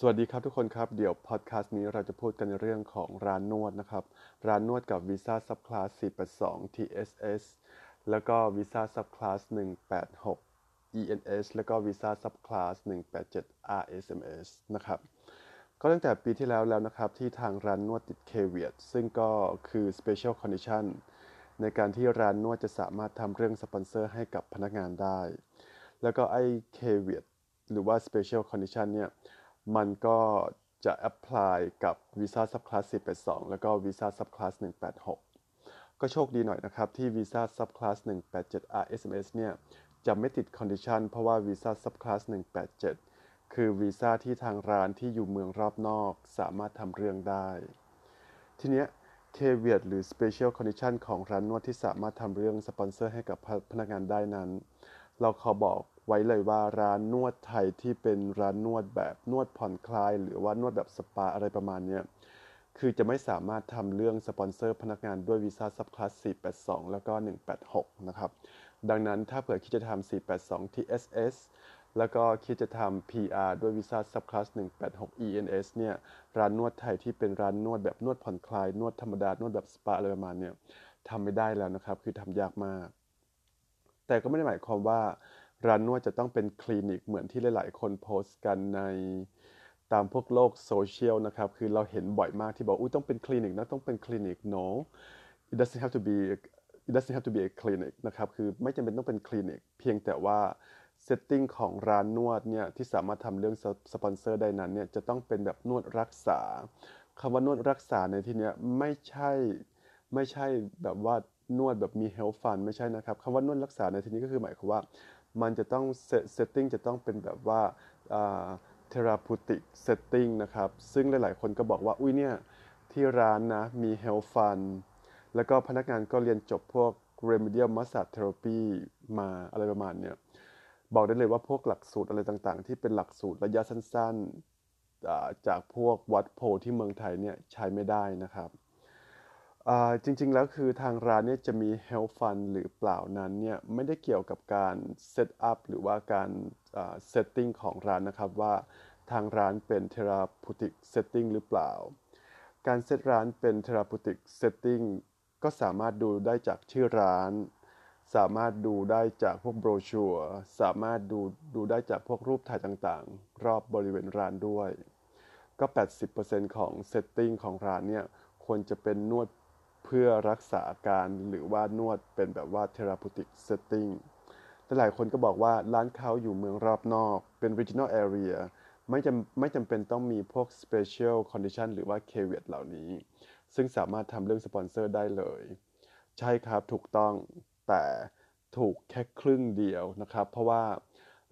สวัสดีครับทุกคนครับ เดี๋ยวพอดแคสต์นี้เราจะพูดกันในเรื่องของร้านนวดนะครับ ร้านนวดกับวีซ่า subclass 482 TSS แล้วก็วีซ่า subclass 186 ENS แล้วก็วีซ่า subclass 187 RSMS นะครับก็ตั้งแต่ปีที่แล้วแล้วนะครับที่ทางร้านนวดติดเคเวียซึ่งก็คือ Special Condition ในการที่ร้านนวดจะสามารถทำเรื่องสปอนเซอร์ให้กับพนักงานได้ แล้วก็ไอ้เคเวียหรือว่า Special Condition เนี่ย มันก็จะ apply กับ Visa Subclass 482 แล้วก็ Visa Subclass 186 ก็โชคดีหน่อยนะครับที่ Visa Subclass 187 RSMS เนี่ย จะไม่ติด condition เพราะว่า Visa Subclass 187 คือวีซ่าที่ทางร้านที่อยู่เมืองรอบนอกสามารถทำเรื่องได้ ทีเนี้ยเคเวียหรือ Special Condition ของร้านนวดที่สามารถทำเรื่องสปอนเซอร์ให้กับพนักงานได้นั้น เราขอบอกไว้เลยว่าร้านนวดไทยที่เป็นร้านนวดแบบนวดผ่อนคลาย หรือว่านวดแบบสปาอะไรประมาณนี้คือจะไม่สามารถทำเรื่องสปอนเซอร์พนักงานด้วยวีซ่า subclass 482 แล้วก็ 186 นะครับ ดังนั้นถ้าเผื่อคิดจะทำ 482 TSS แล้วก็คิดจะทำ PR ด้วยวีซ่า subclass 186 ENS เนี่ย ร้านนวดไทยที่เป็นร้านนวดแบบนวดผ่อนคลาย นวดธรรมดา นวดแบบสปาอะไรประมาณนี้ทำไม่ได้แล้วนะครับ คือทำยากมาก แต่ก็ไม่ได้หมายความว่าร้านนวดจะต้องเป็นคลินิกเหมือนที่หลาย ๆ คนโพสต์กันในตามพวกโลกโซเชียลนะครับ คือเราเห็นบ่อยมากที่บอกอุ้ยต้องเป็นคลินิกนะต้องเป็นคลินิก no it doesn't have to be it doesn't have to be a clinic นะครับ คือไม่จำเป็นต้องเป็นคลินิก เพียงแต่ว่า setting ของร้านนวดเนี่ยที่สามารถทำเรื่องสปอนเซอร์ได้นั้นเนี่ยจะต้องเป็นแบบนวดรักษาคำว่านวดรักษาในที่นี้ไม่ใช่ไม่ใช่แบบว่า นวดแบบมี health fund ไม่ใช่นะครับคำว่านวดรักษาในที่นี้ก็คือหมายความว่า มันจะต้อง setting จะต้องเป็นแบบว่า therapeutic setting นะครับ ซึ่งหลาย ๆ คนก็บอกว่า อุ้ยเนี่ย ที่ร้านนะมี health fund แล้วก็พนักงานก็เรียนจบพวก remedial massage therapy มาอะไรประมาณเนี้ยบอกได้เลยว่าพวกหลักสูตรอะไรต่าง ๆ ที่เป็นหลักสูตรระยะสั้น ๆ จากพวกวัดโพที่เมืองไทยเนี่ยใช้ไม่ได้นะครับ จริงๆ แล้วคือทางร้านเนี่ยจะมี health fund หรือเปล่านั้นเนี่ยไม่ได้เกี่ยวกับการ set up หรือว่าการ setting ของร้านนะครับว่าทางร้านเป็น therapeutic setting หรือเปล่า การเซตร้านเป็น therapeutic setting ก็สามารถดูได้จากชื่อร้าน สามารถดูได้จากพวกโบรชัวร์สามารถดูดูได้จากพวกรูปถ่ายต่างๆ รอบบริเวณร้านด้วย ก็ 80%ของ setting ของร้านเนี่ยควรจะเป็นนวด เพื่อรักษาอาการหรือว่านวดเป็นแบบว่า therapeutic setting แต่หลายคนก็บอกว่าร้านเขาอยู่เมืองรอบนอกเป็น regional area ไม่จำไม่จำเป็นต้องมีพวก special condition หรือว่า caveat เหล่านี้ ซึ่งสามารถทำเรื่องสปอนเซอร์ได้เลย ใช่ครับถูกต้องแต่ถูกแค่ครึ่งเดียวนะครับ เพราะว่า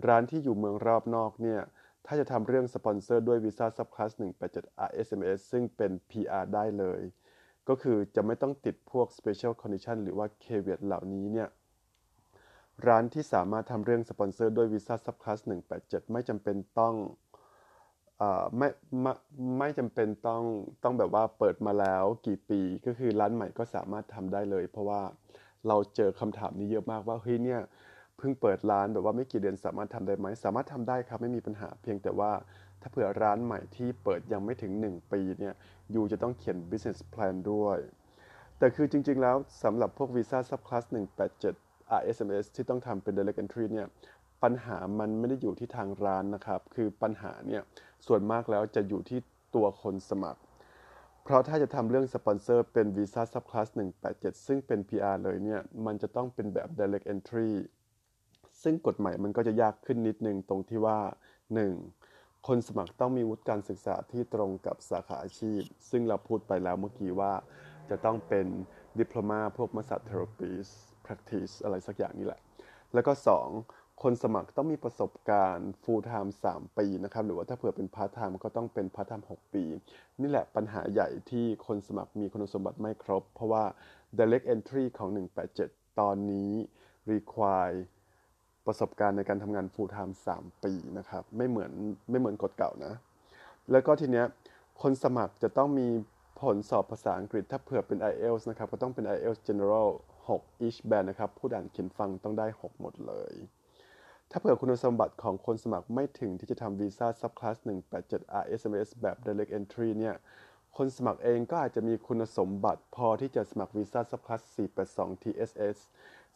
ร้านที่อยู่เมืองรอบนอกเนี่ย ถ้าจะทำเรื่องสปอนเซอร์ด้วยวีซ่าซับคลาส187 RSMS ซึ่งเป็น PR ได้เลย ก็คือจะไม่ต้องติดพวก special condition หรือว่า caveat เหล่านี้เนี่ยร้านที่สามารถทำเรื่องสปอนเซอร์ด้วยวีซ่า subclass 187 ไม่จำเป็นต้องอไม่ไม่ไม่จำเป็นต้องต้องแบบว่าเปิดมาแล้วกี่ปีก็คือร้านใหม่ก็สามารถทำได้เลย เพราะว่าเราเจอคำถามนี้เยอะมากว่าเฮ้ยเนี่ย เพิ่งเปิดร้านแบบว่าไม่กี่เดือนสามารถทำได้ไหมสามารถทำได้ครับไม่มีปัญหาเพียงแต่ว่าถ้าเผื่อร้านใหม่ที่เปิดยังไม่ถึง 1 ปีเนี่ยยูจะต้องเขียน business plan ด้วย แต่คือจริงๆแล้วสำหรับพวก Visa Subclass 187 RSMS ที่ต้องทำเป็น direct entry เนี่ยปัญหามันไม่ได้อยู่ที่ทางร้านนะครับ คือปัญหาเนี่ยส่วนมากแล้วจะอยู่ที่ตัวคนสมัคร เพราะถ้าจะทำเรื่องสปอนเซอร์เป็น Visa Subclass 187 ซึ่งเป็น PR เลยเนี่ยมันจะต้องเป็นแบบ direct entry ซึ่งกฎหมายมันก็จะยากขึ้นนิดนึงตรงที่ว่า 1. คนสมัครต้องมีวุฒิการศึกษาที่ตรงกับสาขาอาชีพ ซึ่งเราพูดไปแล้วเมื่อกี้ว่า จะต้องเป็นดิปโลมาพวกมาสัตเทอราปีส practice อะไรสักอย่างนี่แหละ แล้วก็ 2. คนสมัครต้องมีประสบการณ์ full time 3 ปีนะครับ หรือว่าถ้าเผื่อเป็น part time ก็ต้องเป็น part time 6 ปี นี่แหละปัญหาใหญ่ที่คนสมัครมีคุณสมบัติไม่ครบ เพราะว่า direct entry ของ 187 ตอนนี้ require ประสบการณ์ในการทำงาน full time 3 ปีนะครับ ไม่เหมือนไม่เหมือนกฎเก่านะ แล้วก็ทีเนี้ยคนสมัครจะต้องมีผลสอบภาษาอังกฤษถ้าเผื่อเป็น IELTS นะครับ ก็ต้องเป็น IELTS General 6 each band นะครับ พูดอ่านเขียนฟังต้องได้ 6 หมดเลย ถ้าเผื่อคุณสมบัติของคนสมัครไม่ถึงที่จะทำวีซ่า subclass 187 RSMS แบบ direct entry เนี่ยคนสมัครเองก็อาจจะมีคุณสมบัติพอที่จะสมัครวีซ่า subclass 482 TSS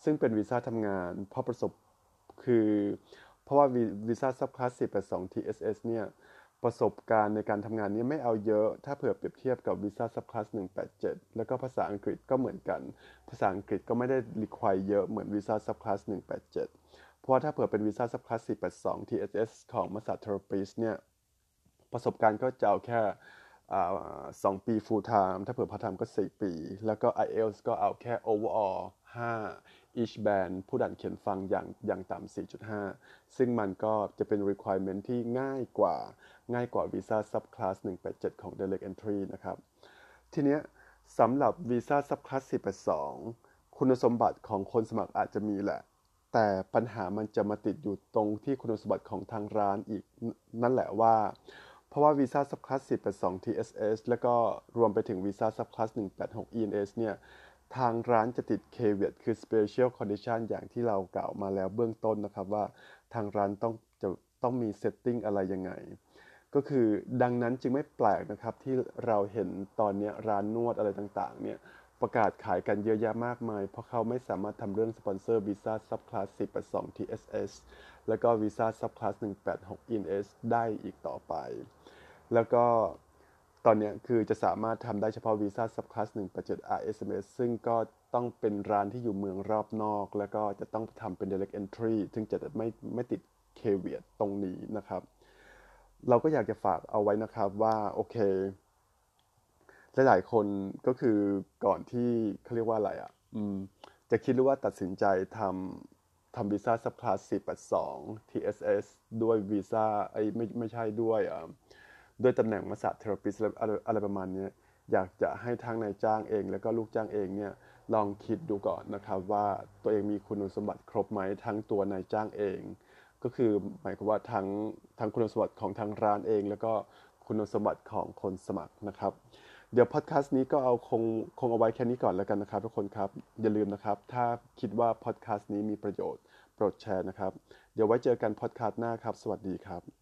ซึ่งเป็นวีซ่าทำงานเพราะประสบ คือเพราะว่าวีซ่า subclass 482 TSS เนี่ยประสบการณ์ในการทำงานนี้ไม่เอาเยอะ ถ้าเผื่อเปรียบเทียบกับวีซ่า subclass 187 แล้วก็ภาษาอังกฤษก็เหมือนกัน ภาษาอังกฤษก็ไม่ได้ require เยอะเหมือนวีซ่า subclass 187 เพราะว่าถ้าเผื่อเป็นวีซ่าซับคลาส482 TSS ของมาสาเทอร์ปิสเนี่ยประสบการณ์ก็จะเอาแค่สองปี full time ถ้าเผื่อพาร์ทไทม์ก็ 4 ปี แล้วก็ IELTS ก็เอาแค่ overall 5 each band พูดอ่านเขียนฟังอย่างอย่างต่ำ4.5 ซึ่งมันก็จะเป็น requirement ที่ง่ายกว่าง่ายกว่าวีซ่า subclass 187 ของ direct entry นะครับ ทีนี้สำหรับวีซ่า subclass 482 คุณสมบัติของคนสมัครอาจจะมีแหละ แต่ปัญหามันจะมาติดอยู่ตรงที่คุณสมบัติของทางร้านอีกนั่นแหละว่าเพราะว่าวีซ่า subclass 482 TSS แล้วก็รวมไปถึงวีซ่า subclass 186 ENS เนี่ย ทางร้านจะติด caveat คือ special condition อย่างที่เรากล่าวมาแล้วเบื้องต้นนะครับว่าทางร้านต้องจะต้องมี setting อะไรยังไง ก็คือดังนั้นจึงไม่แปลกนะครับที่เราเห็นตอนนี้ร้านนวดอะไรต่างๆเนี่ยประกาศขายกันเยอะแยะมากมาย เพราะเขาไม่สามารถทำเรื่องสปอนเซอร์วีซ่า subclass 482 TSS แล้วก็วีซ่า subclass 186 ENS ได้อีกต่อไป แล้วก็ ตอนนี้คือจะสามารถทำได้เฉพาะวีซ่าซับคลาส187 RSMS ซึ่งก็ต้องเป็นร้านที่อยู่เมืองรอบนอก แล้วก็จะต้องทำเป็น direct entry ซึ่งจะไม่ไม่ติดเคเวียตรงนี้นะครับ เราก็อยากจะฝากเอาไว้นะครับว่า โอเค หลายๆคนก็คือก่อนที่เขาเรียกว่าอะไรอะจะคิดหรือว่าตัดสินใจทำทำวีซ่าซับคลาส482 TSS ด้วยวีซ่าไอ้ไม่ไม่ใช่ด้วยอ่า ด้วยตำแหน่งมาสาเทอราปิสอะไรประมาณนี้อยากจะให้ทั้งนายจ้างเอง แล้วก็ลูกจ้างเองเนี่ยลองคิดดูก่อนนะครับว่าตัวเองมีคุณสมบัติครบไหมทั้งตัวนายจ้างเอง ก็คือหมายความว่าทั้งทั้งคุณสมบัติของทางร้านเอง แล้วก็คุณสมบัติของคนสมัครนะครับเดี๋ยวพอดแคสต์นี้ก็เอาคงคงเอาไว้แค่นี้ก่อนแล้วกันนะครับทุกคนครับ อย่าลืมนะครับ ถ้าคิดว่าพอดแคสต์นี้มีประโยชน์โปรดแชร์นะครับ เดี๋ยวไว้เจอกันพอดแคสต์หน้าครับ สวัสดีครับ